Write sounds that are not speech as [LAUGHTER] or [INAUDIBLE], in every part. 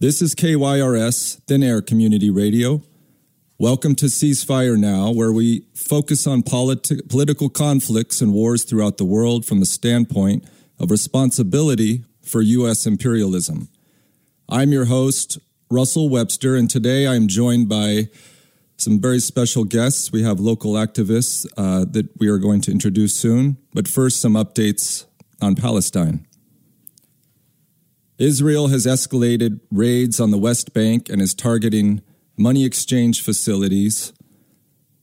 This is KYRS, Thin Air Community Radio. Welcome to Ceasefire Now, where we focus on politi- political conflicts and wars throughout the world from the standpoint of responsibility for U.S. imperialism. I'm your host, Russell Webster, and today I'm joined by some very special guests. We have local activists uh, that we are going to introduce soon. But first, some updates on Palestine. Israel has escalated raids on the West Bank and is targeting money exchange facilities.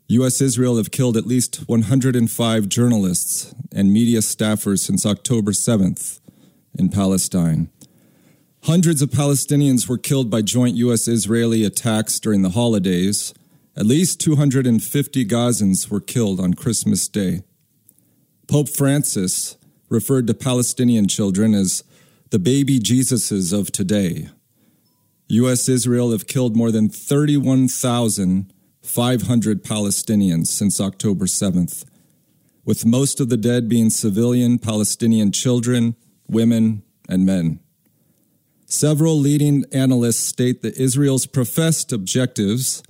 U.S. Israel have killed at least 105 journalists and media staffers since October 7th in Palestine. Hundreds of Palestinians were killed by joint U.S. Israeli attacks during the holidays. At least 250 Gazans were killed on Christmas Day. Pope Francis referred to Palestinian children as the baby Jesuses of today. U.S. Israel have killed more than 31,500 Palestinians since October 7th, with most of the dead being civilian Palestinian children, women, and men. Several leading analysts state that Israel's professed objectives,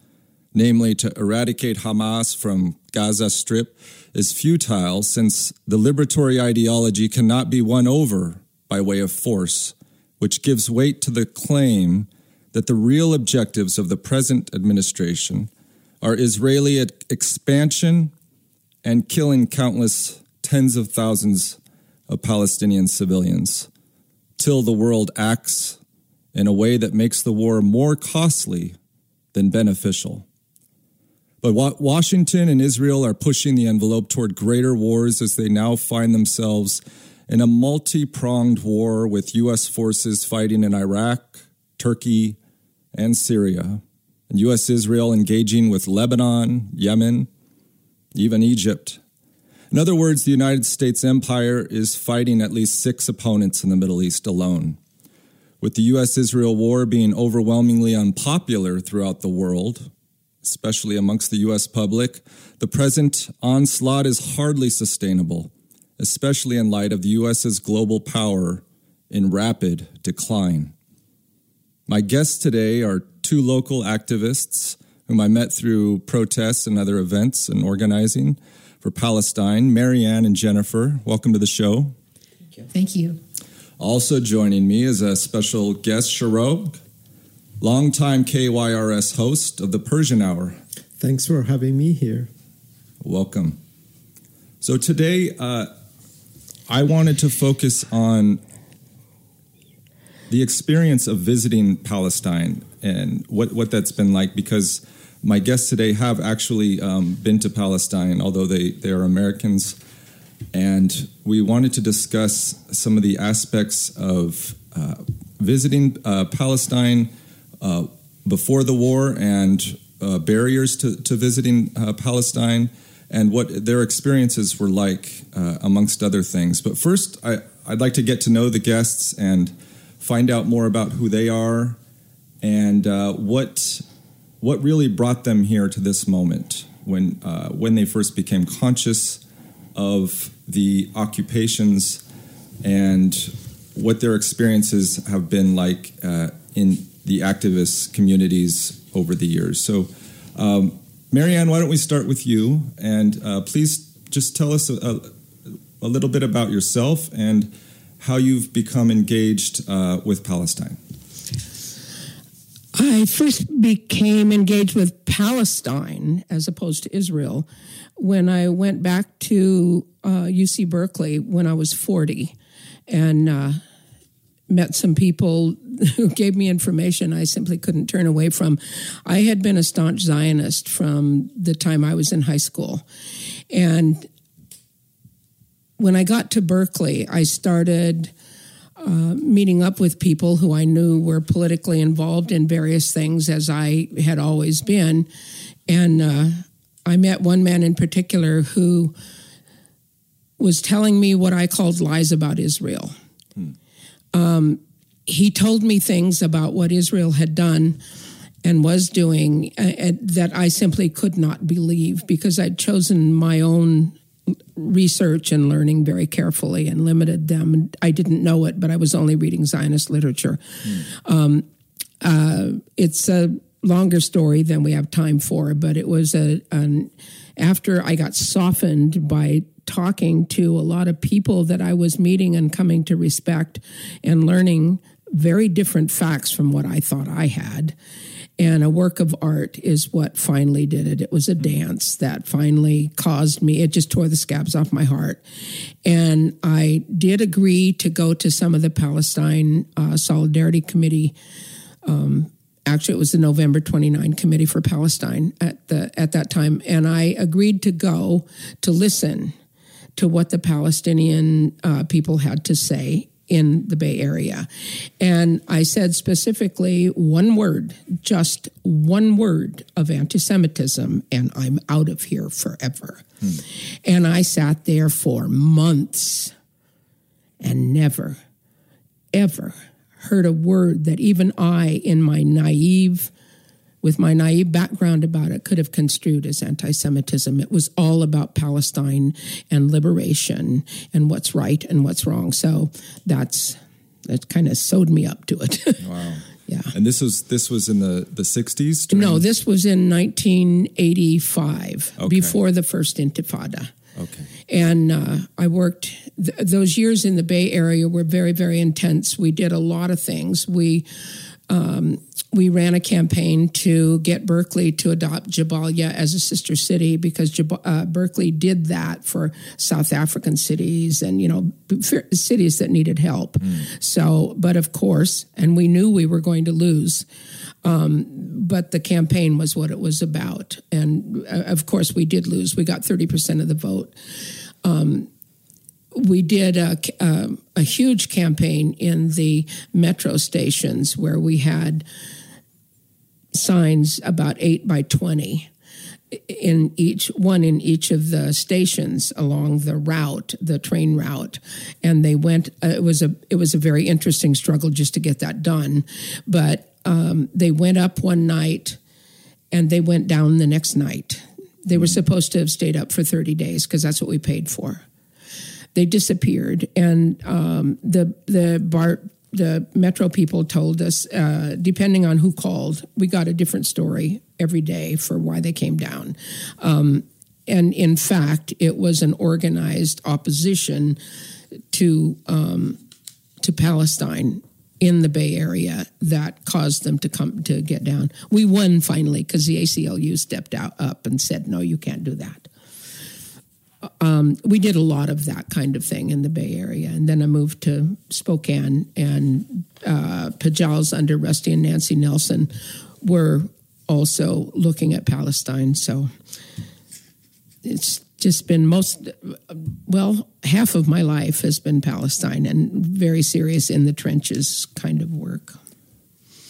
namely to eradicate Hamas from Gaza Strip, is futile since the liberatory ideology cannot be won over by way of force, which gives weight to the claim that the real objectives of the present administration are Israeli expansion and killing countless tens of thousands of Palestinian civilians till the world acts in a way that makes the war more costly than beneficial. But Washington and Israel are pushing the envelope toward greater wars as they now find themselves in a multi pronged war with U.S. forces fighting in Iraq, Turkey, and Syria, and U.S. Israel engaging with Lebanon, Yemen, even Egypt. In other words, the United States empire is fighting at least six opponents in the Middle East alone. With the U.S. Israel war being overwhelmingly unpopular throughout the world, especially amongst the U.S. public, the present onslaught is hardly sustainable especially in light of the U.S.'s global power in rapid decline. My guests today are two local activists whom I met through protests and other events and organizing for Palestine, Marianne and Jennifer. Welcome to the show. Thank you. Thank you. Also joining me is a special guest, Shahrokh, longtime KYRS host of the Persian Hour. Thanks for having me here. Welcome. So today, uh, I wanted to focus on the experience of visiting Palestine and what, what that's been like because my guests today have actually um, been to Palestine, although they, they are Americans. And we wanted to discuss some of the aspects of uh, visiting uh, Palestine uh, before the war and uh, barriers to, to visiting uh, Palestine and what their experiences were like, uh, amongst other things. But first, I, I'd like to get to know the guests and find out more about who they are and uh, what what really brought them here to this moment when uh, when they first became conscious of the occupations and what their experiences have been like uh, in the activist communities over the years. So. Um, Marianne, why don't we start with you? And uh, please just tell us a, a, little bit about yourself and how you've become engaged uh, with Palestine. I first became engaged with Palestine as opposed to Israel when I went back to uh, UC Berkeley when I was 40 and uh, met some people [LAUGHS] who gave me information I simply couldn't turn away from. I had been a staunch Zionist from the time I was in high school. And when I got to Berkeley, I started uh, meeting up with people who I knew were politically involved in various things, as I had always been. And uh, I met one man in particular who was telling me what I called lies about Israel. Um, he told me things about what Israel had done and was doing uh, uh, that I simply could not believe because I'd chosen my own research and learning very carefully and limited them. I didn't know it, but I was only reading Zionist literature. Mm. Um, uh, it's a longer story than we have time for, but it was a an after I got softened by talking to a lot of people that I was meeting and coming to respect and learning very different facts from what I thought I had. And a work of art is what finally did it. It was a dance that finally caused me, it just tore the scabs off my heart. And I did agree to go to some of the Palestine uh, Solidarity Committee um, actually it was the November 29 Committee for Palestine at the at that time and I agreed to go to listen to what the Palestinian uh, people had to say in the Bay Area. And I said specifically one word, just one word of anti Semitism, and I'm out of here forever. Hmm. And I sat there for months and never, ever heard a word that even I, in my naive, with my naive background about it, could have construed as anti Semitism. It was all about Palestine and liberation and what's right and what's wrong. So that's that kind of sewed me up to it. [LAUGHS] Wow. yeah. And this was this was in the the 60s? No, this was in 1985, Okay. before the first Intifada. Okay. And uh, I worked, th- those years in the Bay Area were very, very intense. We did a lot of things. We, um, we ran a campaign to get Berkeley to adopt Jabalia as a sister city because Jab- uh, Berkeley did that for South African cities and you know f- cities that needed help. So, but of course, and we knew we were going to lose. Um, but the campaign was what it was about, and uh, of course, we did lose. We got thirty percent of the vote. Um, we did a, a, a huge campaign in the metro stations where we had signs about eight by 20 in each one in each of the stations along the route the train route. And they went uh, it was a it was a very interesting struggle just to get that done. But um, they went up one night and they went down the next night. They were supposed to have stayed up for 30 days because that's what we paid for they disappeared. And um, the the the metro people told us uh, depending on who called we got a different story every day for why they came down. Um, and in fact it was an organized opposition to um, to palestine in the bay area that caused them to come to get down. We won finally because the aclu stepped out up and said no you can't do that um, we did a lot of that kind of thing in the Bay Area. And then I moved to Spokane, and uh, PJALS under Rusty and Nancy Nelson were also looking at Palestine. So it's just been most, well, half of my life has been Palestine and very serious in the trenches kind of work.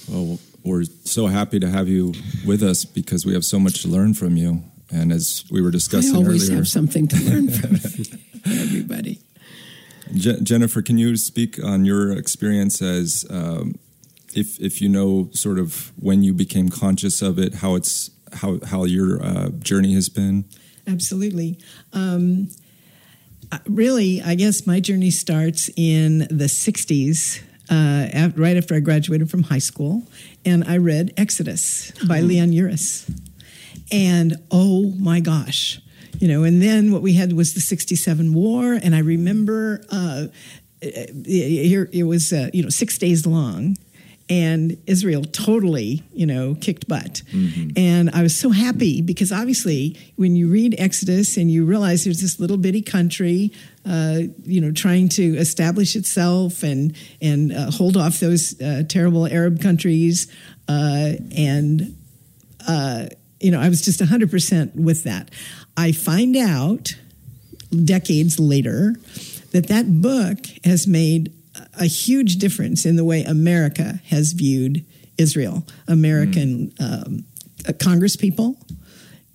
Well, we're so happy to have you with us because we have so much to learn from you. And as we were discussing I always earlier, have something to learn [LAUGHS] from [LAUGHS] everybody. Je- Jennifer, can you speak on your experience as um, if if you know sort of when you became conscious of it, how it's how how your uh, journey has been? Absolutely. Um, really, I guess my journey starts in the 60s, uh, af- right after I graduated from high school, and I read Exodus by Leon Uris. And oh my gosh, you know, and then what we had was the 67 war, and I remember uh, here it was, uh, you know, six days long. And Israel totally, you know, kicked butt. And I was so happy because obviously, when you read Exodus and you realize there's this little bitty country, uh, you know, trying to establish itself and and uh, hold off those uh, terrible Arab countries, uh, and uh, you know, I was just 100% with that. I find out decades later that that book has made a huge difference in the way America has viewed Israel, American um, uh, Congress people,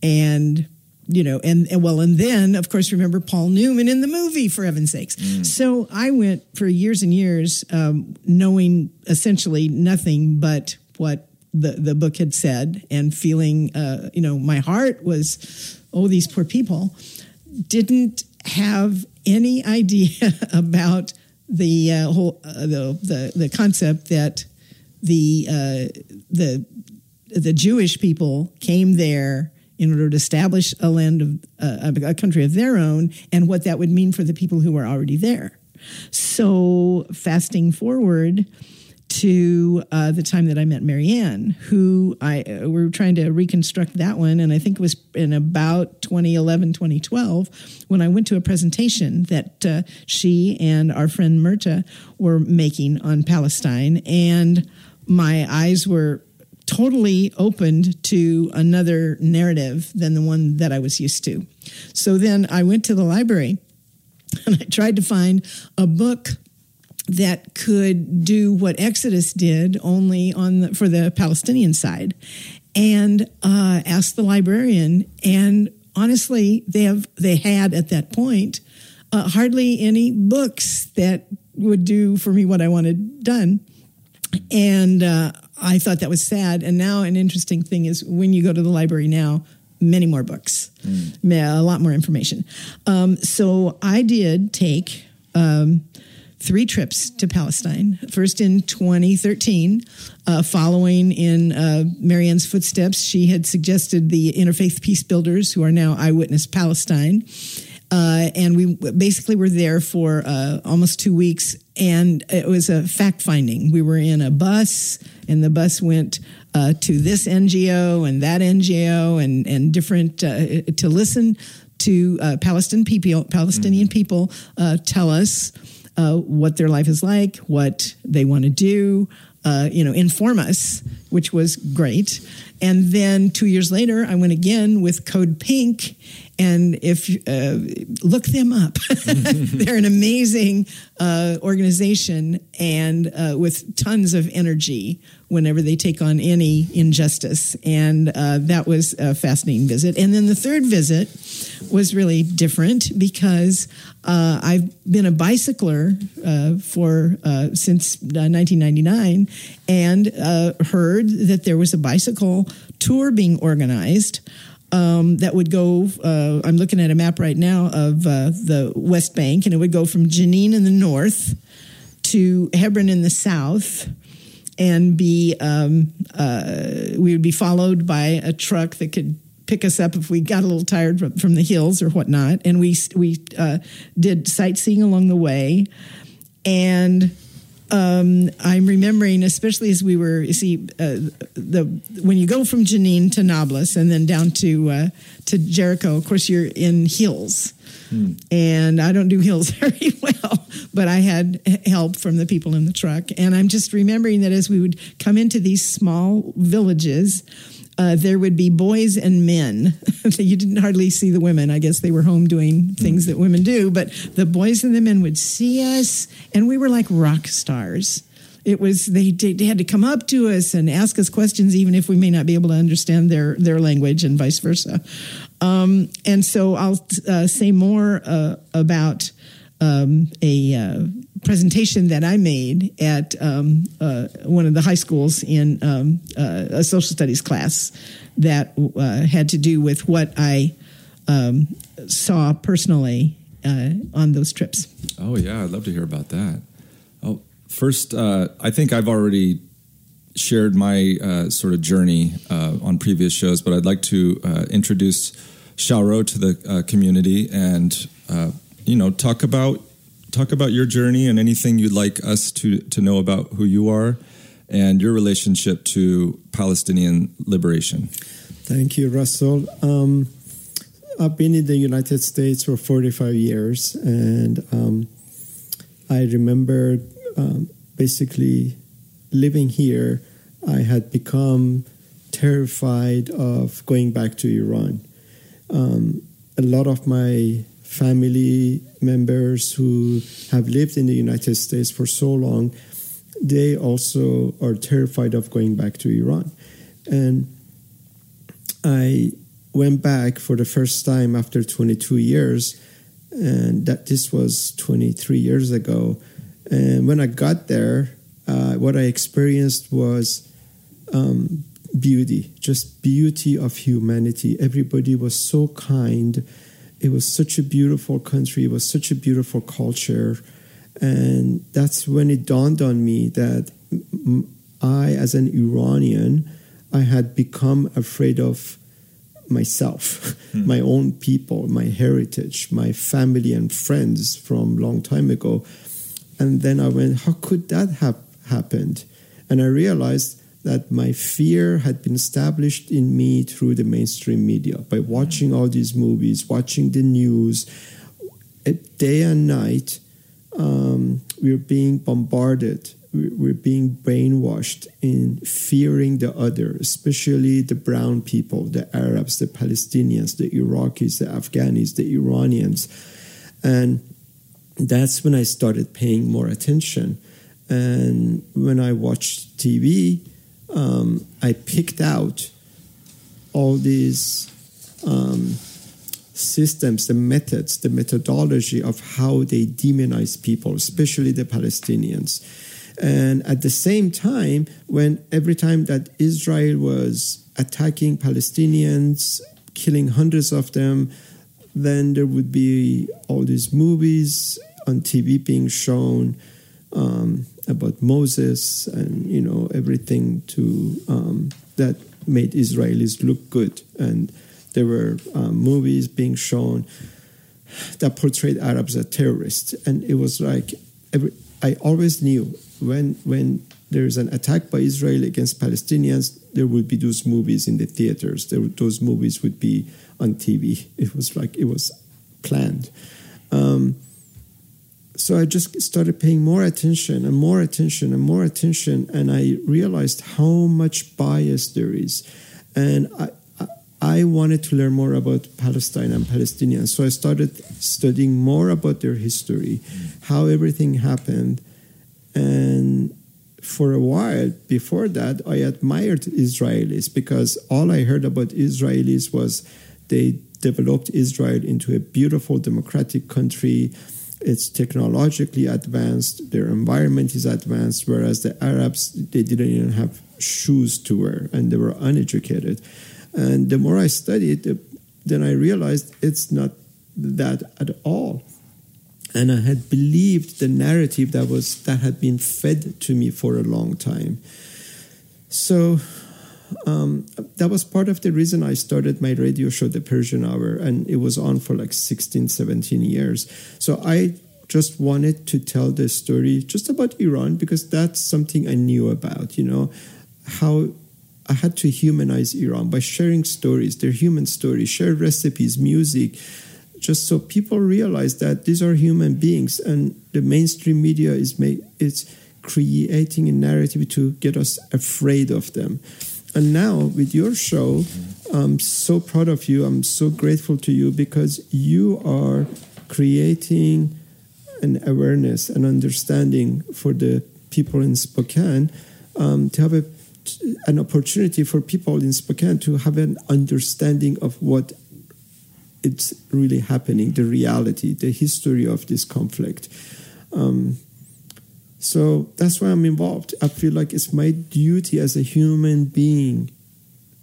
and you know, and, and well, and then of course remember Paul Newman in the movie for heaven's sakes. So I went for years and years um, knowing essentially nothing but what the the book had said, and feeling, uh, you know, my heart was, oh, these poor people, didn't have any idea [LAUGHS] about the uh, whole uh, the, the the concept that the uh, the the Jewish people came there in order to establish a land of uh, a country of their own, and what that would mean for the people who were already there. So, fasting forward to uh, the time that I met Marianne, who I uh, we were trying to reconstruct that one, and I think it was in about 2011, 2012, when I went to a presentation that uh, she and our friend Myrta were making on Palestine, and my eyes were totally opened to another narrative than the one that I was used to. So then I went to the library and I tried to find a book that could do what Exodus did only on the, for the Palestinian side and uh, asked the librarian and honestly they have they had at that point uh, hardly any books that would do for me what I wanted done and uh, I thought that was sad. And now, an interesting thing is when you go to the library now, many more books, mm. a lot more information. Um, so I did take um, three trips to Palestine. First in 2013, uh, following in uh, Marianne's footsteps, she had suggested the Interfaith Peace Builders, who are now Eyewitness Palestine. Uh, and we basically were there for uh, almost two weeks, and it was a fact finding. We were in a bus, and the bus went uh, to this NGO and that NGO, and and different uh, to listen to uh, Palestinian people. Palestinian mm-hmm. people uh, tell us Uh, what their life is like, what they want to do. Uh, you know, inform us, which was great. And then two years later, I went again with Code Pink, and if uh, look them up, [LAUGHS] they're an amazing uh, organization and uh, with tons of energy whenever they take on any injustice. And uh, that was a fascinating visit. And then the third visit was really different because uh, I've been a bicycler uh, for since 1999 and heard that there was a bicycle tour being organized um, that would go. Uh, I'm looking at a map right now of uh, the West Bank, and it would go from Jenin in the north to Hebron in the south, and be um, uh, we would be followed by a truck that could pick us up if we got a little tired from, the hills or whatnot. And we we uh, did sightseeing along the way, and um, I'm remembering, especially as we were, you see, uh, the when you go from Jenin to Nablus and then down to uh, to Jericho, of course, you're in hills, hmm. and I don't do hills [LAUGHS] very well, but I had help from the people in the truck, and I'm just remembering that as we would come into these small villages uh, there would be boys and men. [LAUGHS] you didn't hardly see the women. I guess they were home doing things that women do, but the boys and the men would see us, and we were like rock stars. It was they, they had to come up to us and ask us questions, even if we may not be able to understand their their language, and vice versa. Um, and so I'll uh, say more uh, about um, a uh, presentation that I made at um, uh, one of the high schools in um, uh, a social studies class that uh, had to do with what I um, saw personally uh, on those trips. Oh yeah, I'd love to hear about that. Oh, first, uh, I think I've already shared my sort of journey on previous shows, but I'd like to introduce Shahrokh to the community and you know talk about talk about your journey and anything you'd like us to to know about who you are and your relationship to Palestinian liberation. Thank you, Russell. Um, I've been in the United States for 45 years, and um, I remember um, basically living here. I had become terrified of going back to Iran. Um, a lot of my family members who have lived in the United States for so long, they also are terrified of going back to Iran. And I went back for the first time after 22 years, and that this was 23 years ago. And when I got there, uh, what I experienced was um, beauty, just beauty of humanity. Everybody was so kind it was such a beautiful country. It was such a beautiful culture. And that's when it dawned on me that I, as an Iranian, I had become afraid of myself, [LAUGHS] hmm. my own people, my heritage, my family and friends from long time ago. And then I went, how could that have happened? And I realized that my fear had been established in me through the mainstream media by watching all these movies, watching the news, day and night. Um, we are being bombarded we're being brainwashed in fearing the other, especially the brown people, the Arabs, the Palestinians, the Iraqis, the Afghanis, the Iranians. And that's when I started paying more attention. And when I watched TV, um, I picked out all these um, systems, the methods, the methodology of how they demonize people, especially the Palestinians. And at the same time, when every time that Israel was attacking Palestinians, killing hundreds of them, then there would be all these movies on TV being shown um, about Moses and you know everything to um, that made Israelis look good, and there were um, movies being shown that portrayed Arabs as terrorists, and it was like every, I always knew when when there's an attack by Israel against Palestinians, there would be those movies in the theaters. There, those movies would be on TV. [LAUGHS] It was like it was planned. Um, so I just started paying more attention and more attention and more attention, and I realized how much bias there is, and I. I wanted to learn more about Palestine and Palestinians. So I started studying more about their history, how everything happened, and for a while before that, I admired Israelis because all I heard about Israelis was they developed Israel into a beautiful democratic country. It's technologically advanced, their environment is advanced, whereas the Arabs, they didn't even have shoes to wear and they were uneducated. And the more I studied, then I realized it's not that at all and I had believed the narrative that was that had been fed to me for a long time. So um, that was part of the reason I started my radio show, The Persian Hour, and it was on for like 16, 17 years. So I just wanted to tell the story just about Iran because that's something I knew about, you know, how I had to humanize Iran by sharing stories, their human stories, share recipes, music, just so people realize that these are human beings and the mainstream media is make, it's creating a narrative to get us afraid of them and now with your show i'm so proud of you i'm so grateful to you because you are creating an awareness and understanding for the people in spokane um, to have a, an opportunity for people in spokane to have an understanding of what it's really happening, the reality, the history of this conflict. Um, so that's why I'm involved. I feel like it's my duty as a human being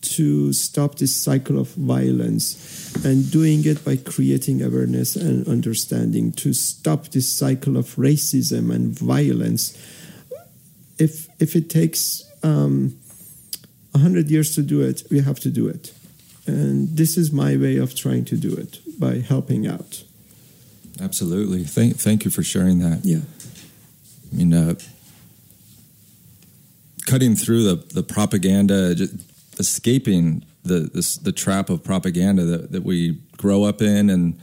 to stop this cycle of violence and doing it by creating awareness and understanding to stop this cycle of racism and violence. If, if it takes um, 100 years to do it, we have to do it. And this is my way of trying to do it by helping out. Absolutely. Thank, thank you for sharing that. Yeah. I mean, uh, cutting through the, the propaganda, escaping the, this, the trap of propaganda that, that we grow up in. And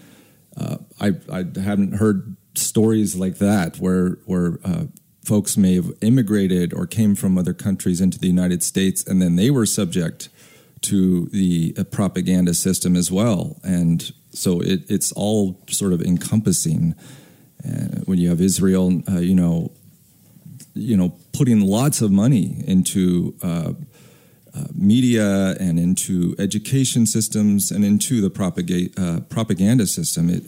uh, I, I haven't heard stories like that where, where uh, folks may have immigrated or came from other countries into the United States and then they were subject to the uh, propaganda system as well. And so it, it's all sort of encompassing. Uh, when you have Israel, uh, you know, you know, putting lots of money into uh, uh media and into education systems and into the uh, propaganda system, it,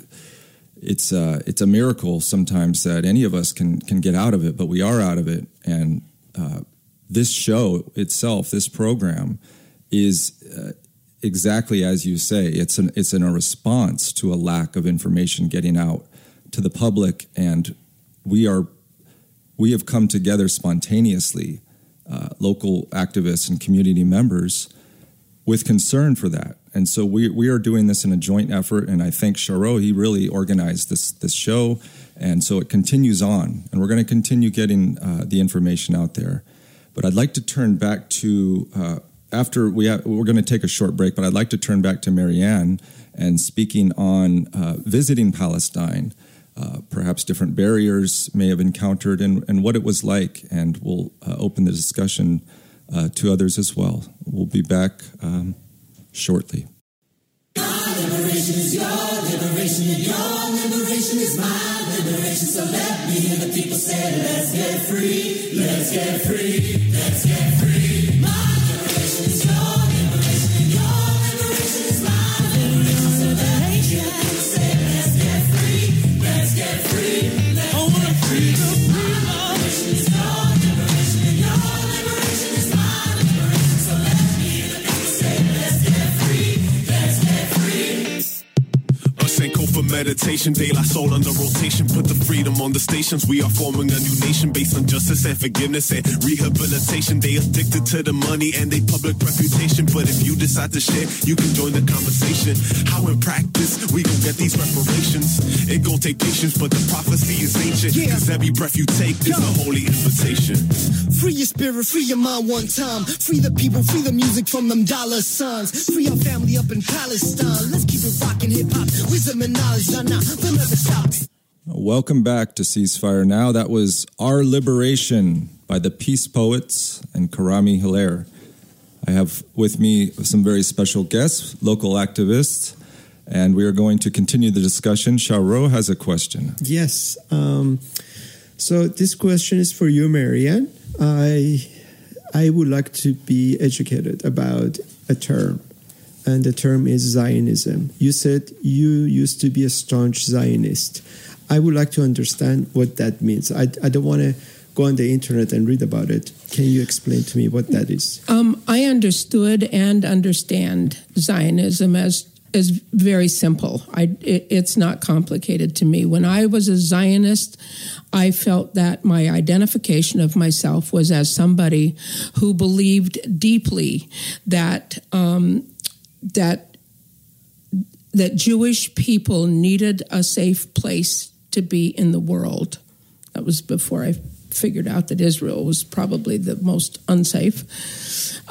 it's it's a miracle sometimes that any of us can can get out of it, but we are out of it. And this show itself, this program, is uh, exactly as you say. It's an it's in a response to a lack of information getting out to the public, and we are we have come together spontaneously uh, local activists and community members with concern for that. And so we, we are doing this in a joint effort. And I think Shahrokh, he really organized this, this show. And so it continues on. And we're going to continue getting uh, the information out there. But I'd like to turn back to, uh, after we have, we're going to take a short break, but I'd like to turn back to Marianne and speaking on uh, visiting Palestine. Uh, perhaps different barriers may have encountered and, and what it was like. And we'll uh, open the discussion uh, to others as well. We'll be back um, shortly. liberation is your liberation, your liberation is my liberation. So let me hear the people say, let's get free, let's get free, let's get free. Meditation, De La Soul under rotation. Put the freedom on the stations. We are forming a new nation based on justice and forgiveness and rehabilitation. They addicted to the money and they public reputation. But if you decide to share, you can join the conversation. How in practice we gon' get these reparations? It gon' take patience, but the prophecy is ancient. Yeah. Cause every breath you take is a holy invitation. Free your spirit, free your mind one time. Free the people, free the music from them dollar signs. Free our family up in Palestine. Let's keep it rocking hip hop. Wisdom and knowledge, Welcome back to Ceasefire Now. That was Our Liberation by the Peace Poets and Karami Hilaire. I have with me some very special guests, local activists, and we are going to continue the discussion. Shahrokh has a question. Yes. Um, so this question is for you, Marianne. I I would like to be educated about a term, and the term is Zionism. You said you used to be a staunch Zionist. I would like to understand what that means. I, I don't want to go on the internet and read about it. Can you explain to me what that is? Um, I understood and understand Zionism as is very simple. I, it, it's not complicated to me. When I was a Zionist, I felt that my identification of myself was as somebody who believed deeply that um, that that Jewish people needed a safe place to be in the world. That was before I figured out that Israel was probably the most unsafe.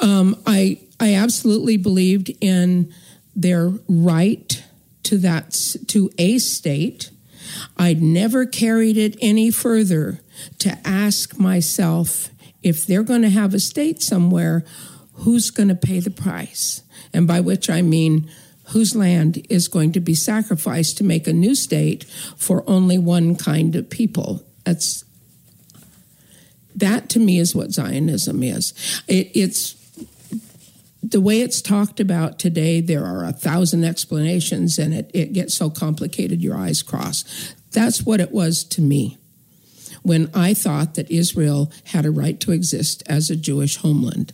Um, I I absolutely believed in their right to that to a state. I'd never carried it any further to ask myself if they're going to have a state somewhere, who's going to pay the price? And by which I mean whose land is going to be sacrificed to make a new state for only one kind of people. That's that to me is what Zionism is. It, it's the way it's talked about today, there are a thousand explanations and it, it gets so complicated your eyes cross. That's what it was to me when I thought that Israel had a right to exist as a Jewish homeland.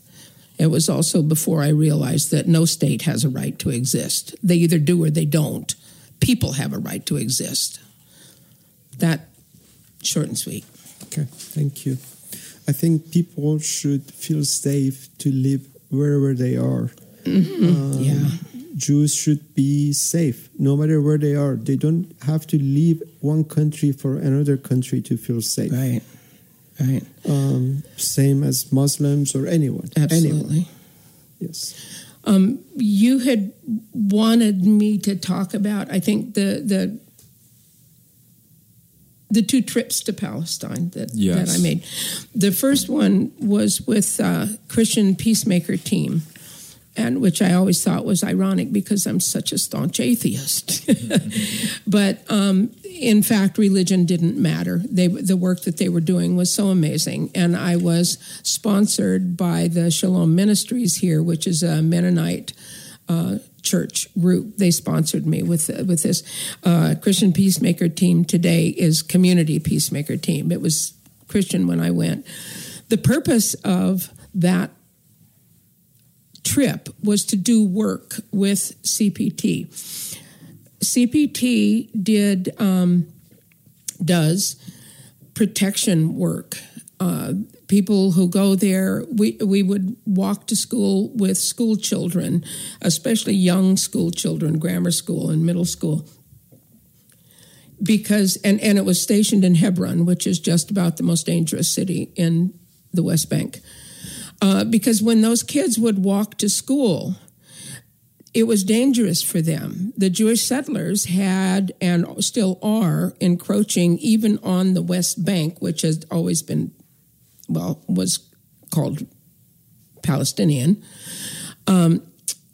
It was also before I realized that no state has a right to exist. They either do or they don't. People have a right to exist. That short and sweet. Okay, thank you. I think people should feel safe to live wherever they are. Um, Yeah. Jews should be safe no matter where they are. They don't have to leave one country for another country to feel safe. Right. Right. Um, same as Muslims or anyone. Anyone. Absolutely. Yes. Um, you had wanted me to talk about, I think the the the two trips to Palestine that Yes. that I made. The first one was with uh, Christian Peacemaker team, and which I always thought was ironic because I'm such a staunch atheist. [LAUGHS] but um, in fact, religion didn't matter. They the work that they were doing was so amazing, and I was sponsored by the Shalom Ministries here, which is a Mennonite. Uh, church group they sponsored me with with this uh, Christian Peacemaker team today is Community Peacemaker team. It was Christian when I went. The purpose of that trip was to do work with CPT. CPT did um, does protection work. Uh, people who go there. We we would walk to school with school children, especially young school children, grammar school and middle school. Because and and it was stationed in Hebron, which is just about the most dangerous city in the West Bank. Uh, because when those kids would walk to school, it was dangerous for them. The Jewish settlers had and still are encroaching even on the West Bank, which has always been, well, was called Palestinian. Um,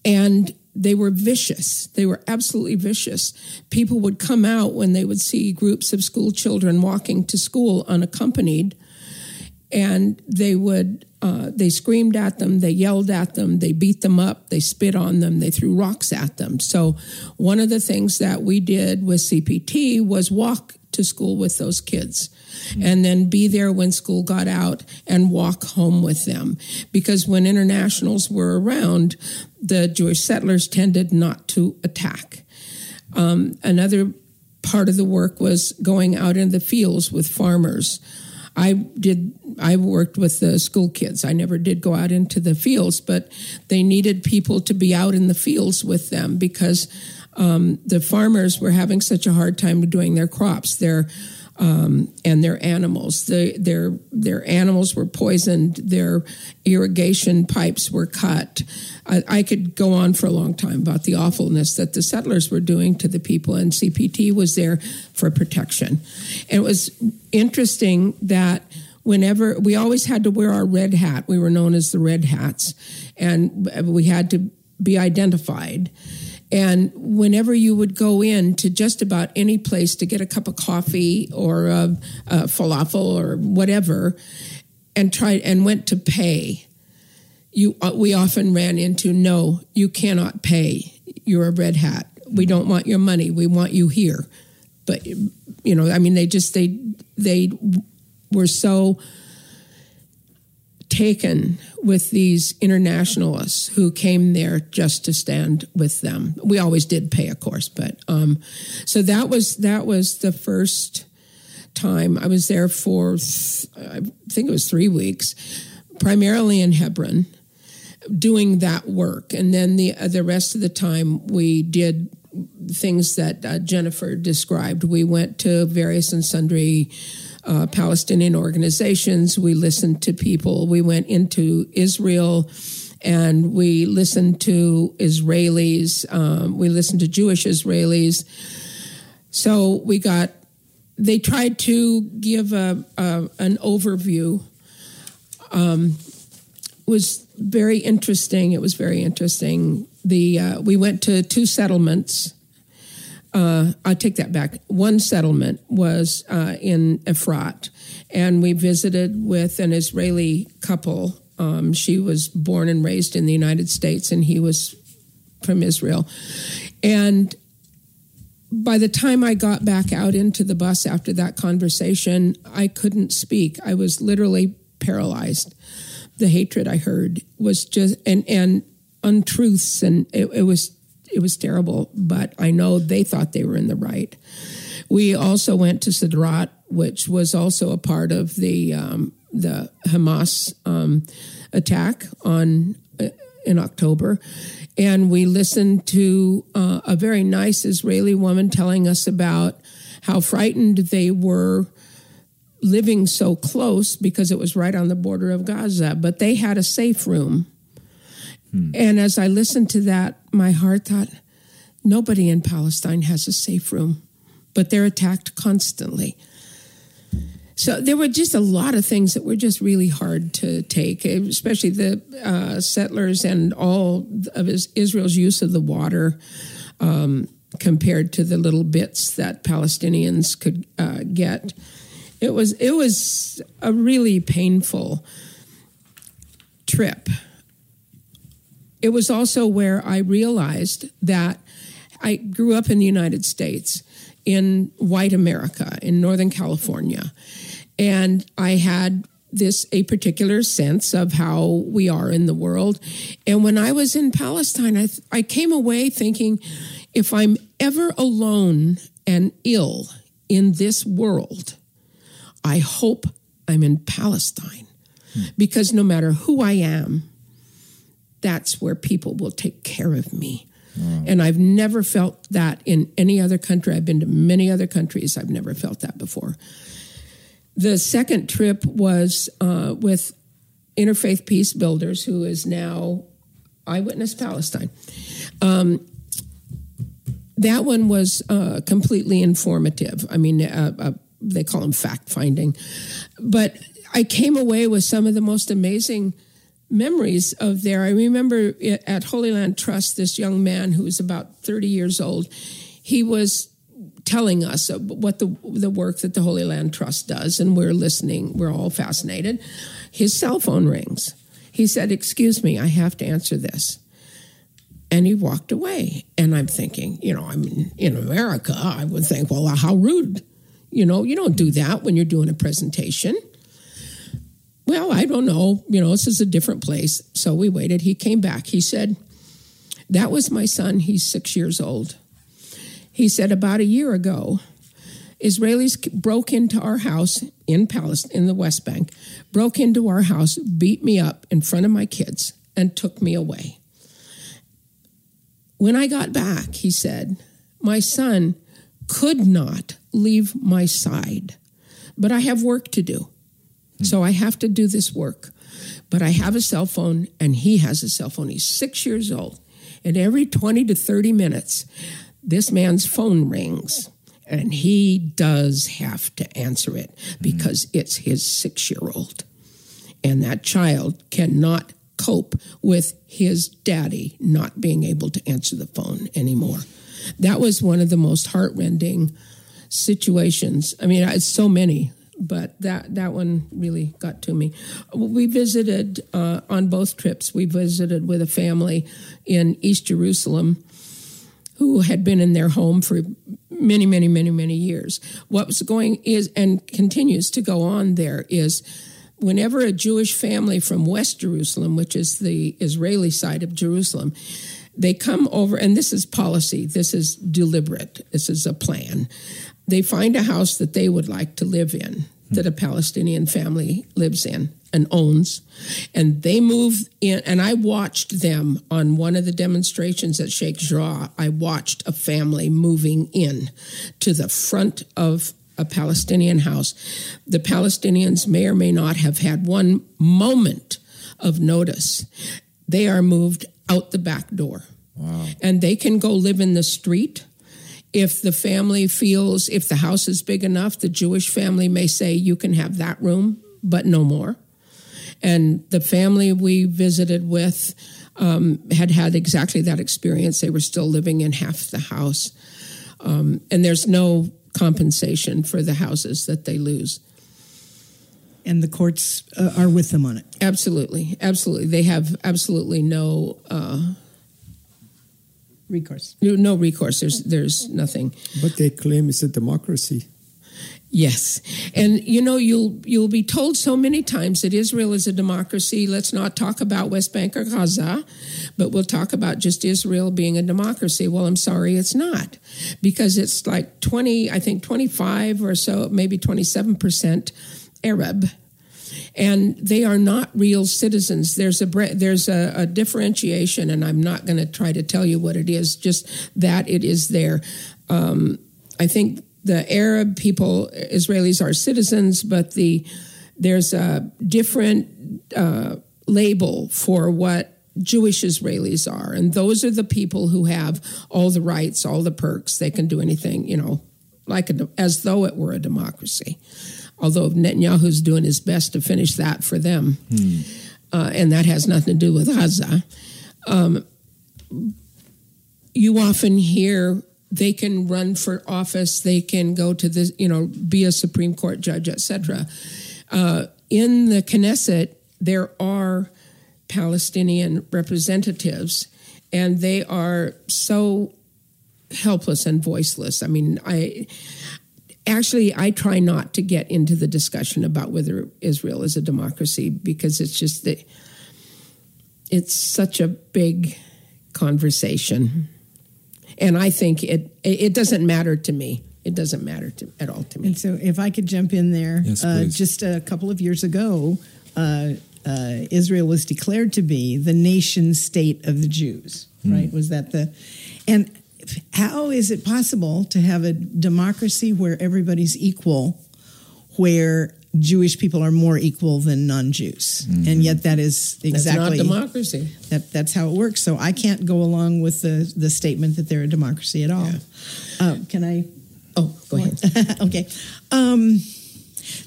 and they were vicious. They were absolutely vicious. People would come out when they would see groups of school children walking to school unaccompanied, and they would uh, they screamed at them, they yelled at them, they beat them up, they spit on them, they threw rocks at them. So, one of the things that we did with CPT was walk to school with those kids and then be there when school got out and walk home with them. Because when internationals were around, the Jewish settlers tended not to attack. Um, another part of the work was going out in the fields with farmers. I did. I worked with the school kids. I never did go out into the fields, but they needed people to be out in the fields with them because um, the farmers were having such a hard time doing their crops. Their um, and their animals. The, their their animals were poisoned. Their irrigation pipes were cut. I, I, could go on for a long time about the awfulness that the settlers were doing to the people, and CPT was there for protection. And it was interesting that whenever we always had to wear our red hat, we were known as the Red Hats, and we had to be identified. And whenever you would go in to just about any place to get a cup of coffee or a, a falafel or whatever, and tried and went to pay, you uh, we often ran into no, you cannot pay. You're a red hat. We don't want your money. We want you here. But you know, I mean, they just they they were so taken with these internationalists who came there just to stand with them. We always did pay, of course, but um, so that was that was the first time I was there for th- I think it was three weeks, primarily in Hebron, doing that work, and then the uh, the rest of the time we did things that uh, Jennifer described. We went to various and sundry uh, Palestinian organizations. We listened to people. We went into Israel and we listened to Israelis. Um, we listened to Jewish Israelis. So we got, they tried to give a, a an overview. Um, was very interesting. It was very interesting. The uh, we went to two settlements uh, I take that back. One settlement was uh, in Efrat, and we visited with an Israeli couple. Um, she was born and raised in the United States, and he was from Israel. And by the time I got back out into the bus after that conversation, I couldn't speak. I was literally paralyzed. The hatred I heard was just and and untruths, and it, it was it was terrible, but I know they thought they were in the right. We also went to Sderot, which was also a part of the um, the Hamas um, attack on uh, in October, and we listened to uh, a very nice Israeli woman telling us about how frightened they were living so close because it was right on the border of Gaza, but they had a safe room Hmm. And as I listened to that, my heart thought, nobody in Palestine has a safe room, but they're attacked constantly. So there were just a lot of things that were just really hard to take, especially the uh, settlers and all of Israel's use of the water um, compared to the little bits that Palestinians could uh, get. It was it was a really painful trip it was also where I realized that I grew up in the United States, in white America, in Northern California. And I had this a particular sense of how we are in the world. And when I was in Palestine, I, I came away thinking if I'm ever alone and ill in this world, I hope I'm in Palestine because no matter who I am, that's where people will take care of me. And I've never felt that in any other country. I've been to many other countries. I've never felt that before. The second trip was uh, with Interfaith Peace Builders, who is now Eyewitness Palestine. Um, that one was uh, completely informative. I mean, uh, uh, they call them fact finding. But I came away with some of the most amazing memories of there. I remember at Holy Land Trust, this young man who was about 30 years old, he was telling us what the the work that the Holy Land Trust does, and we're listening. We're all fascinated. His cell phone rings. He said, "Excuse me, I have to answer this." And he walked away. And I'm thinking, you know, I'm in, in America. I would think, well, how rude. You know, you don't do mm-hmm. that when you're doing a presentation. Well, I don't know. You know, this is a different place. So we waited. He came back. He said, That was my son. He's six years old. He said, About a year ago, Israelis broke into our house in Palestine, in the West Bank, broke into our house, beat me up in front of my kids, and took me away. When I got back, he said, My son could not leave my side, but I have work to do. So I have to do this work. But I have a cell phone and he has a cell phone. He's six years old. And every 20 to 30 minutes, this man's phone rings. And he does have to answer it because it's his six year old. And that child cannot cope with his daddy not being able to answer the phone anymore. That was one of the most heartrending situations. I mean, it's so many, but that that one really got to me. We visited uh, on both trips. We visited with a family in East Jerusalem who had been in their home for many, many, many, many years. What was going is and continues to go on there is whenever a Jewish family from West Jerusalem, which is the Israeli side of Jerusalem, they come over, and this is policy, this is deliberate, this is a plan. They find a house that they would like to live in, that a Palestinian family lives in and owns. And they move in, and I watched them on one of the demonstrations at Sheikh Jarrah. I watched a family moving in to the front of a Palestinian house. The Palestinians may or may not have had one moment of notice. They are moved out the back door. And they can go live in the street. If the family feels, if the house is big enough, the Jewish family may say, you can have that room, but no more. And the family we visited with um, had had exactly that experience. They were still living in half the house. Um, and there's no compensation for the houses that they lose. And the courts uh, are with them on it. Absolutely. Absolutely. They have absolutely no. Uh, Recourse. no recourse. There's there's nothing. But they claim it's a democracy. Yes, and you know you'll you'll be told so many times that Israel is a democracy. Let's not talk about West Bank or Gaza, but we'll talk about just Israel being a democracy. Well, I'm sorry, it's not, because it's like twenty, I think twenty five or so, maybe twenty seven percent Arab. And they are not real citizens. There's a there's a, a differentiation, and I'm not going to try to tell you what it is. Just that it is there. Um, I think the Arab people, Israelis, are citizens, but the there's a different uh, label for what Jewish Israelis are, and those are the people who have all the rights, all the perks. They can do anything, you know, like a, as though it were a democracy. Although Netanyahu's doing his best to finish that for them, uh, and that has nothing to do with Gaza. Um, you often hear they can run for office, they can go to the, you know, be a Supreme Court judge, etc. Uh, in the Knesset, there are Palestinian representatives, and they are so helpless and voiceless. I mean, I actually I try not to get into the discussion about whether Israel is a democracy because it's just that it's such a big conversation, and I think it it doesn't matter to me. It doesn't matter to, at all to me. And so, if I could jump in there, Yes, uh, just a couple of years ago, uh, uh, Israel was declared to be the nation state of the Jews, right? Was that the and how is it possible to have a democracy where everybody's equal, where Jewish people are more equal than non-Jews, and yet that is That's exactly not democracy. that that's how it works. So I can't go along with the the statement that they're a democracy at all. Uh, can I? Oh, go ahead. [LAUGHS] okay. Um,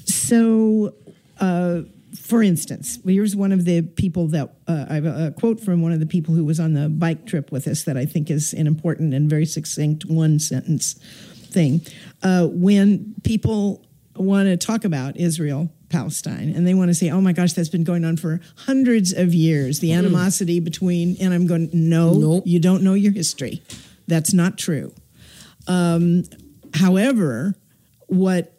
so, uh, for instance, here's one of the people that uh, I have a, quote from one of the people who was on the bike trip with us that I think is an important and very succinct one sentence thing. Uh, when people want to talk about Israel, Palestine, and they want to say, "Oh my gosh, that's been going on for hundreds of years." The animosity between, and I'm going, "No, Nope. you don't know your history. That's not true." Um, however, what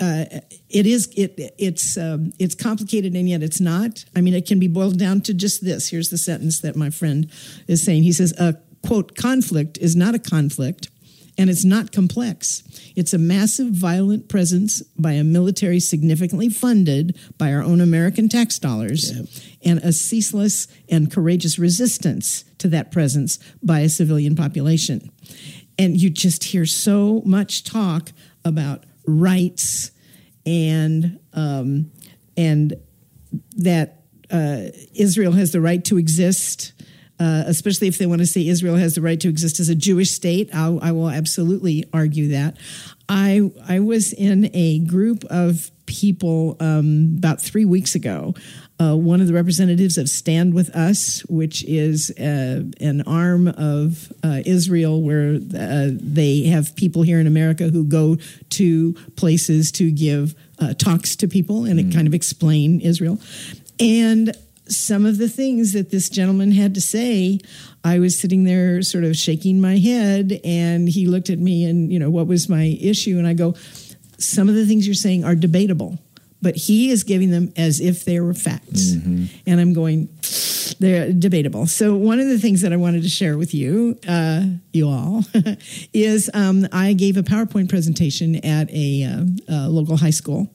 uh, it is it it's um, it's complicated and yet it's not. I mean, it can be boiled down to just this. Here's the sentence that my friend is saying. He says, "A quote conflict is not a conflict." And it's not complex. It's a massive, violent presence by a military significantly funded by our own American tax dollars, and a ceaseless and courageous resistance to that presence by a civilian population and you just hear so much talk about rights and um, and that uh, Israel has the right to exist. Uh, especially if they want to say Israel has the right to exist as a Jewish state, I'll, I will absolutely argue that. I I was in a group of people um, about three weeks ago. Uh, one of the representatives of Stand with Us, which is uh, an arm of uh, Israel, where uh, they have people here in America who go to places to give uh, talks to people and kind of explain Israel. And some of the things that this gentleman had to say, I was sitting there sort of shaking my head, and he looked at me and, you know, what was my issue? And I go, some of the things you're saying are debatable, but he is giving them as if they were facts. And I'm going, they're debatable. So one of the things that I wanted to share with you, uh, you all, [LAUGHS] is um, I gave a PowerPoint presentation at a, uh, uh local high school,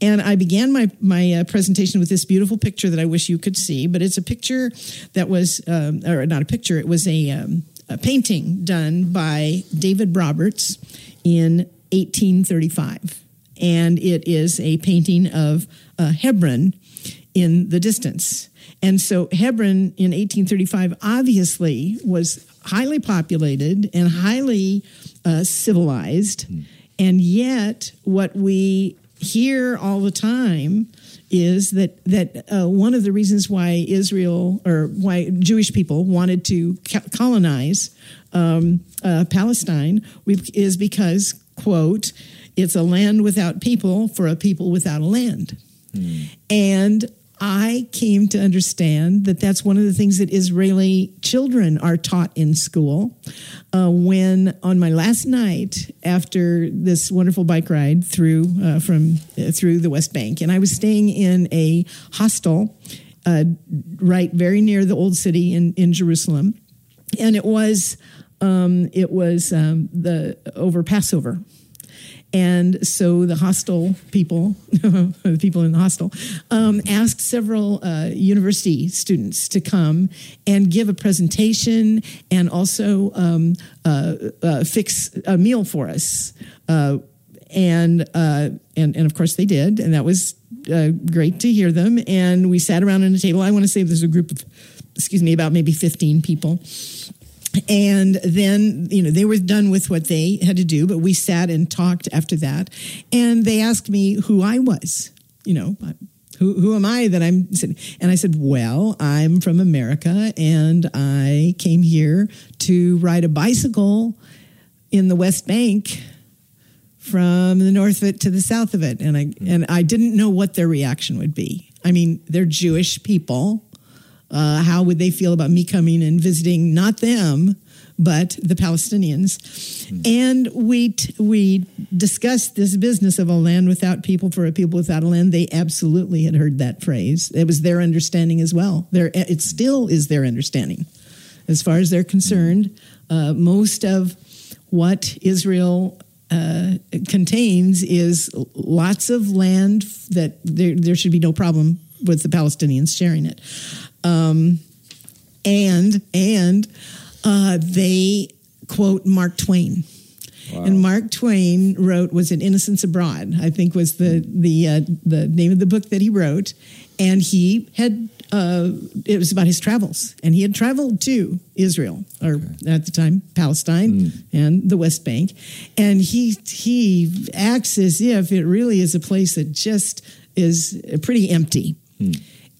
and I began my my uh, presentation with this beautiful picture that I wish you could see. But it's a picture that was, um, or not a picture, it was a, um, a painting done by David Roberts in 1835, and it is a painting of uh, Hebron in the distance. And so Hebron in 1835 obviously was highly populated and highly uh, civilized. And yet, what we hear all the time is that that uh, one of the reasons why Israel or why Jewish people wanted to co- colonize um, uh, Palestine is because quote it's a land without people for a people without a land. And I came to understand that that's one of the things that Israeli children are taught in school. Uh, when on my last night after this wonderful bike ride through uh, from uh, through the West Bank, and I was staying in a hostel uh, right very near the old city in in Jerusalem, and it was um, it was um, the over Passover. And so the hostel people, [LAUGHS] the people in the hostel, um, asked several uh, university students to come and give a presentation and also um, uh, uh, fix a meal for us. Uh, and, uh, and and of course they did, and that was uh, great to hear them. And we sat around on a table. I want to say there's a group of, excuse me, about maybe 15 people and then you know they were done with what they had to do but we sat and talked after that. And they asked me who i was you know who, who am i that i'm and i said well i'm from america and i came here to ride a bicycle in the west bank from the north of it to the south of it. And i and i didn't know what their reaction would be. I mean they're jewish people uh, how would they feel about me coming and visiting not them but the Palestinians? And we t- we discussed this business of a land without people for a people without a land. They absolutely had heard that phrase. It was their understanding as well. Their it still is their understanding, as far as they're concerned. Uh, most of what Israel uh, contains is lots of land that there, there should be no problem with the Palestinians sharing it. Um, and and uh, they quote Mark Twain. And Mark Twain wrote was it Innocents Abroad? I think was the the uh, the name of the book that he wrote, and he had uh, it was about his travels, and he had traveled to Israel or at the time Palestine and the West Bank, and he he acts as if it really is a place that just is pretty empty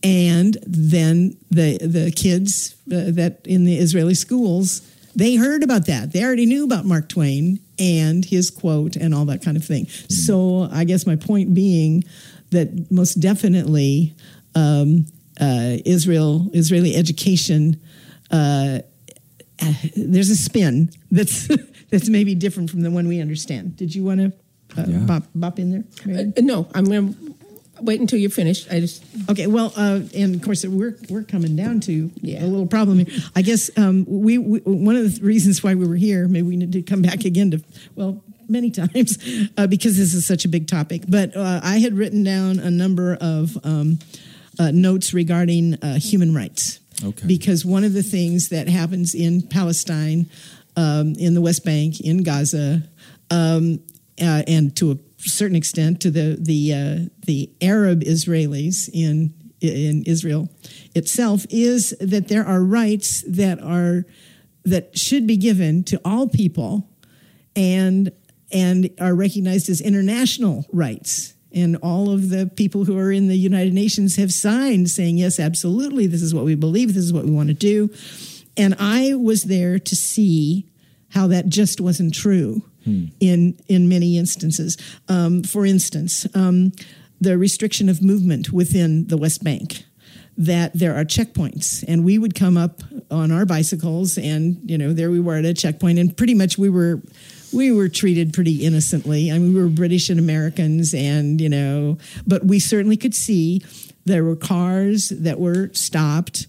and then the the kids uh, that in the Israeli schools they heard about that. They already knew about Mark Twain and his quote and all that kind of thing. So I guess my point being that most definitely um, uh, Israel Israeli education. Uh, uh, there's a spin that's [LAUGHS] that's maybe different from the one we understand. Did you want to uh, Yeah. bop, bop in there? Uh, no, I'm going to wait until you're finished. I just Okay, well, uh, and of course we're we're coming down to Yeah. a little problem here. I guess um, we, we one of the reasons why we were here. Maybe we need to come back again to well many [LAUGHS] times uh, because this is such a big topic. But uh, I had written down a number of um, uh, notes regarding uh, human rights. Okay. Because one of the things that happens in Palestine, um, in the West Bank, in Gaza, um, uh, and to a certain extent to the the uh, the Arab Israelis in in Israel itself is that there are rights that are that should be given to all people and and are recognized as international rights. And all of the people who are in the United Nations have signed saying yes absolutely this is what we believe this is what we want to do. And I was there to see how that just wasn't true in in many instances. Um, for instance, um, the restriction of movement within the West Bank. That there are checkpoints, and we would come up on our bicycles, and you know there we were at a checkpoint, and pretty much we were we were treated pretty innocently. I mean, we were British and Americans, and you know, but we certainly could see there were cars that were stopped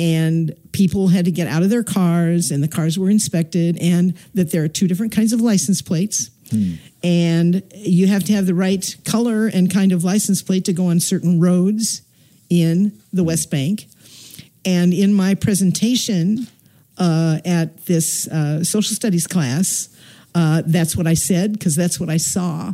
and people had to get out of their cars and the cars were inspected and that there are two different kinds of license plates. And you have to have the right color and kind of license plate to go on certain roads in the west bank. And in my presentation uh, at this uh, social studies class uh, that's what i said because that's what i saw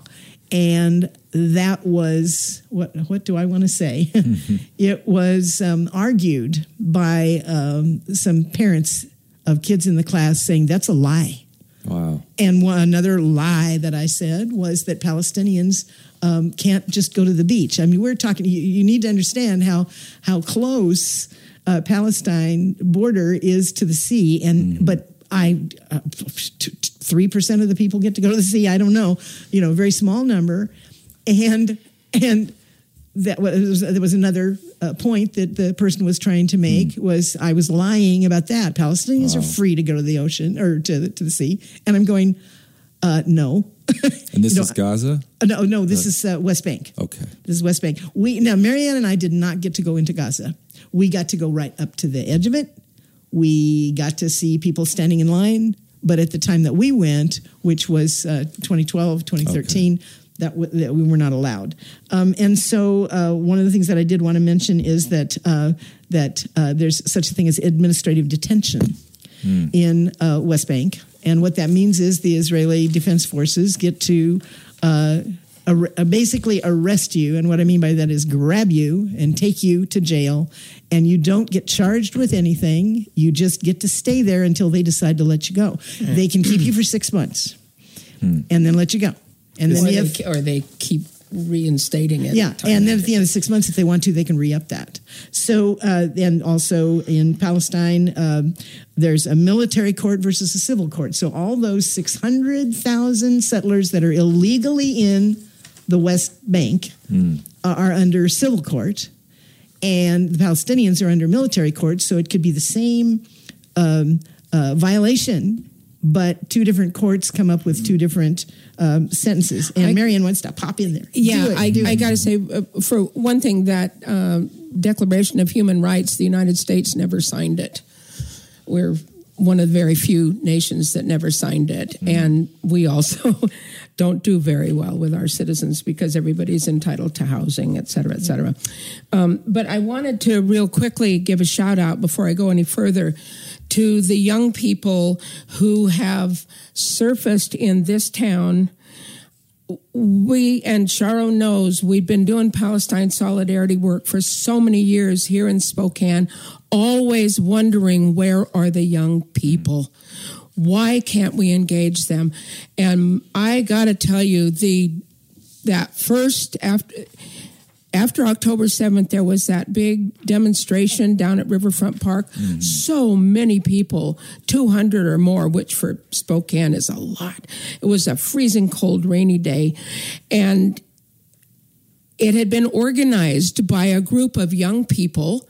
and that was what what do I want to say? [LAUGHS] it was um, argued by um, some parents of kids in the class saying that's a lie. Wow. And one, another lie that I said was that Palestinians um, can't just go to the beach. I mean, we're talking. You, you need to understand how how close uh, Palestine border is to the sea, and but I three percent of the people get to go to the sea. I don't know, you know, a very small number, and and that was there was another uh, point that the person was trying to make was I was lying about that. Palestinians are free to go to the ocean or to the, to the sea, and I'm going, uh, no. [LAUGHS] And this You know, is Gaza? Uh, no, no, this is uh, West Bank. Okay. This is West Bank. We now Marianne and I did not get to go into Gaza. We got to go right up to the edge of it. We got to see people standing in line, but at the time that we went, which was uh, 2012, 2013, that, w- that we were not allowed. Um, and so, uh, one of the things that I did want to mention is that uh, that uh, there's such a thing as administrative detention in uh, West Bank, and what that means is the Israeli Defense Forces get to uh, ar- uh, basically arrest you, and what I mean by that is grab you and take you to jail, and you don't get charged with anything. You just get to stay there until they decide to let you go. They can keep you for six months, and then let you go, and then or, you they, or they keep reinstating it. yeah, and then at the end of six months, if they want to, they can re up that. So, uh, and also in Palestine, um, there's a military court versus a civil court. So, all those 600,000 settlers that are illegally in the West Bank uh, are under civil court, and the Palestinians are under military court. So, it could be the same um, uh, violation. But two different courts come up with two different um, sentences. And I- Marianne wants to pop in there. Yeah, Do it, I, do I got to say, uh, for one thing, that um, Declaration of Human Rights, the United States never signed it. We're one of the very few nations that never signed it. And we also [LAUGHS] don't do very well with our citizens because everybody's entitled to housing, et cetera, et cetera. Um, but I wanted to real quickly give a shout out before I go any further to the young people who have surfaced in this town we and Shahrokh knows we've been doing Palestine solidarity work for so many years here in Spokane, always wondering where are the young people? Why can't we engage them? And I got to tell you, the that first after after October 7th, there was that big demonstration down at Riverfront Park. Mm-hmm. So many people, 200 or more, which for Spokane is a lot. It was a freezing cold, rainy day. And it had been organized by a group of young people.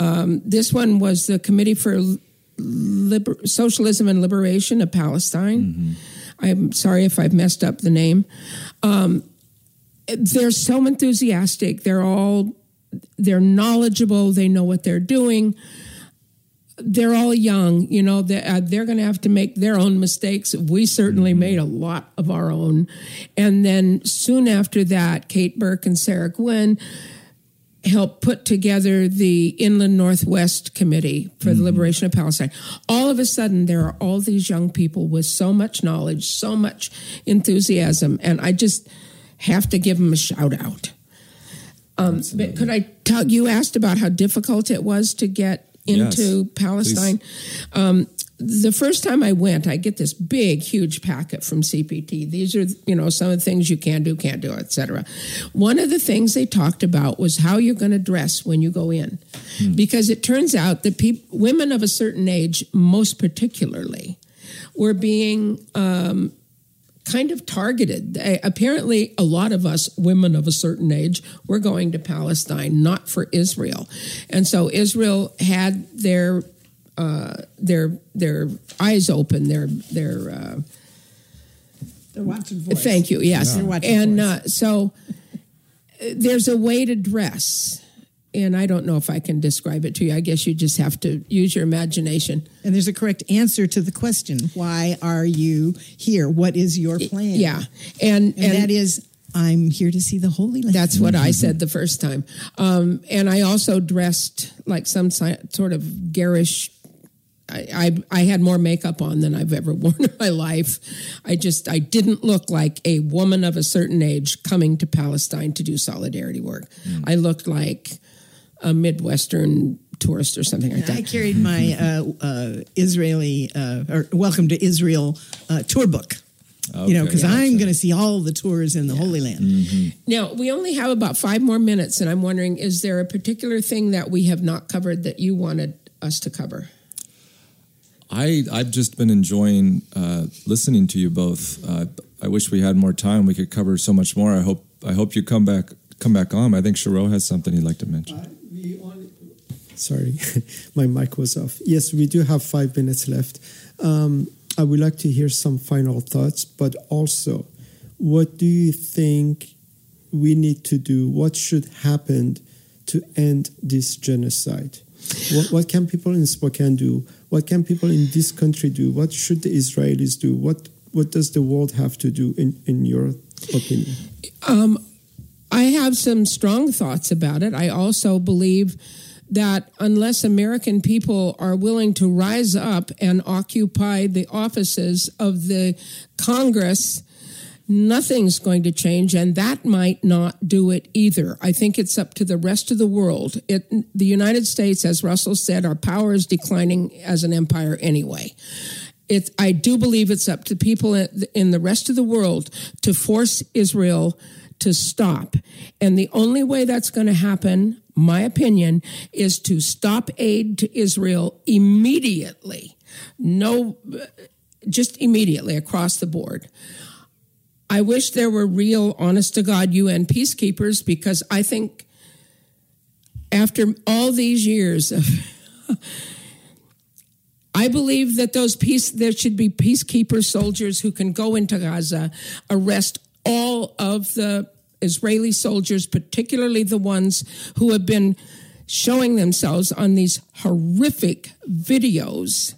Um, this one was the Committee for Liber- Socialism and Liberation of Palestine. Mm-hmm. I'm sorry if I've messed up the name um, they're so enthusiastic. They're all they're knowledgeable. They know what they're doing. They're all young, you know. They're, uh, they're going to have to make their own mistakes. We certainly made a lot of our own. And then soon after that, Kate Burke and Sarah Gwynn helped put together the Inland Northwest Committee for the Liberation of Palestine. All of a sudden, there are all these young people with so much knowledge, so much enthusiasm, and I just have to give them a shout out. Um, but could I tell you asked about how difficult it was to get into Yes, Palestine? Um, the first time I went, I get this big, huge packet from CPT. These are, you know, some of the things you can do, can't do, etc. One of the things they talked about was how you're going to dress when you go in, because it turns out that peop- women of a certain age, most particularly, were being um, kind of targeted. They- apparently, a lot of us women of a certain age were going to Palestine, not for Israel, and so Israel had their uh, their their eyes open, their their. Uh, They're watching voice. Thank you. Yes, They're and uh, so uh, there's a way to dress, and I don't know if I can describe it to you. I guess you just have to use your imagination. And there's a correct answer to the question: Why are you here? What is your plan? Yeah, and and, that is, I'm here to see the Holy Land. That's what I said the first time. Um, and I also dressed like some sort of garish. I, I I had more makeup on than I've ever [LAUGHS] worn in my life. I just I didn't look like a woman of a certain age coming to Palestine to do solidarity work. I looked like a midwestern tourist or something like that. I carried my uh, uh, Israeli uh, or Welcome to Israel uh, tour book. you know, because gotcha. I'm going to see all the tours in the Holy Land. Now, we only have about five more minutes, and I'm wondering is there a particular thing that we have not covered that you wanted us to cover? I I've just been enjoying uh, listening to you both. Uh, I wish we had more time. We could cover so much more. I hope I hope you come back come back on. I think Shahrokh has something he'd like to mention. Sorry, [LAUGHS] my mic was off. Yes, we do have five minutes left. Um, I would like to hear some final thoughts, but also, what do you think we need to do? What should happen to end this genocide? What, what can people in Spokane do? What can people in this country do? What should the Israelis do? What what does the world have to do in, in your opinion? I have some strong thoughts about it. I also believe that unless American people are willing to rise up and occupy the offices of the Congress, nothing's going to change, and that might not do it either. I think it's up to the rest of the world. It, the United States, as Russell said, our power is declining as an empire anyway. It, I do believe it's up to people in in the rest of the world to force Israel to stop. And the only way that's going to happen, my opinion, is to stop aid to Israel immediately. No, just immediately across the board. I wish there were real, honest to God UN peacekeepers because I think after all these years of [LAUGHS] I believe that those peace there should be peacekeeper soldiers who can go into Gaza, arrest all of the Israeli soldiers, particularly the ones who have been showing themselves on these horrific videos.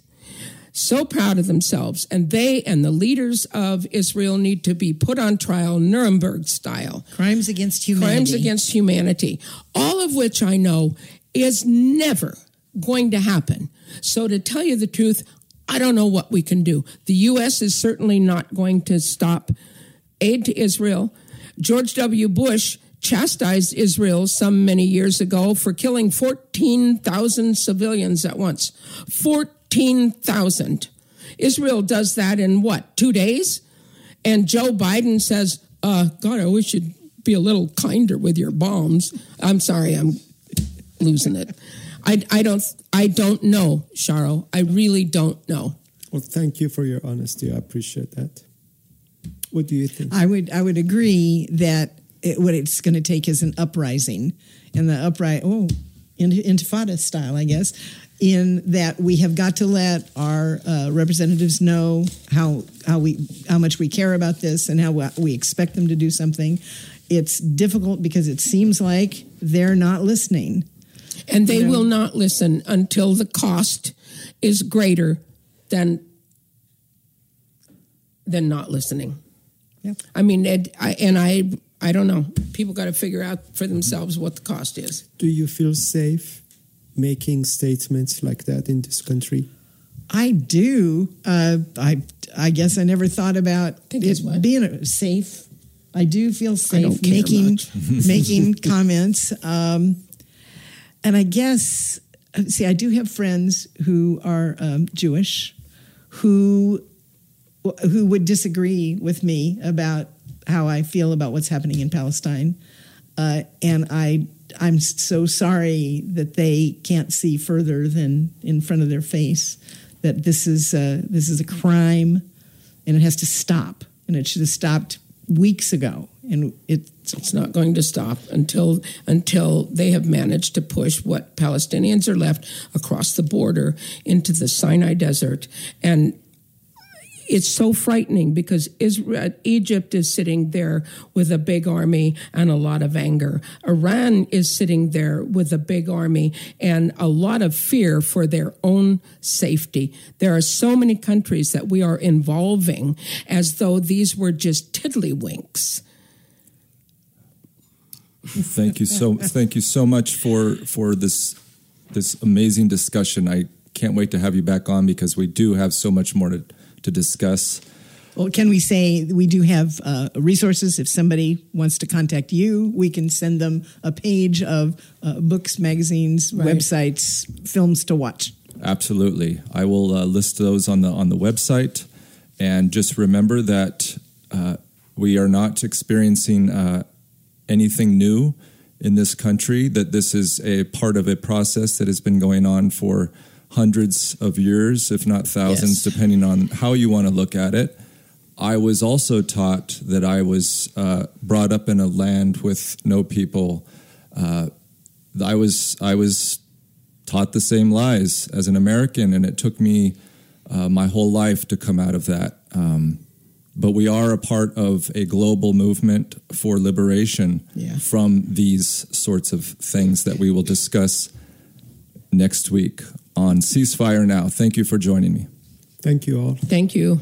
so proud of themselves, and they and the leaders of Israel need to be put on trial, Nuremberg style. Crimes against humanity. Crimes against humanity, all of which I know is never going to happen. So, to tell you the truth, I don't know what we can do. The U.S. is certainly not going to stop aid to Israel. George W. Bush chastised Israel some many years ago for killing 14,000 civilians at once. 14,000. Israel does that in what, two days? And Joe Biden says, uh, God, I wish you'd be a little kinder with your bombs. I'm sorry, I'm losing it. I, I don't I don't know, Shahrokh. I really don't know. Well, thank you for your honesty. I appreciate that. What do you think? I would I would agree that it, what it's going to take is an uprising, and the uprising oh, intifada style, I guess, in that we have got to let our uh, representatives know how how we how much we care about this and how we expect them to do something. It's difficult because it seems like they're not listening. And they will not listen until the cost is greater than than not listening. Yeah. I mean, it, I, and I I don't know. People got to figure out for themselves what the cost is. Do you feel safe making statements like that in this country? I do. Uh, I I guess I never thought about it being safe. I do feel safe making [LAUGHS] making comments. Um, and I guess, uh, see, I do have friends who are um, Jewish who who would disagree with me about how I feel about what's happening in Palestine, uh, and I I'm so sorry that they can't see further than in front of their face that this is a, this is a crime, and it has to stop, and it should have stopped weeks ago, and it's it's not going to stop until until they have managed to push what Palestinians are left across the border into the Sinai Desert. And it's so frightening because Israel, Egypt is sitting there with a big army and a lot of anger. Iran is sitting there with a big army and a lot of fear for their own safety. There are so many countries that we are involving as though these were just tiddlywinks. Thank you so thank you so much for for this this amazing discussion. I can't wait to have you back on because we do have so much more to, to discuss. Well, can we say we do have uh, resources? If somebody wants to contact you, we can send them a page of uh, books, magazines, right. websites, films to watch. Absolutely, I will uh, list those on the on the website, and just remember that uh, we are not experiencing uh, anything new in this country, that this is a part of a process that has been going on for hundreds of years, if not thousands, yes. depending on how you want to look at it. I was also taught that I was uh, brought up in a land with no people. Uh, I was I was taught the same lies as an American, and it took me uh, my whole life to come out of that. Um, but we are a part of a global movement for liberation yeah. from these sorts of things that we will discuss next week on Ceasefire Now. Thank you for joining me. Thank you all. Thank you.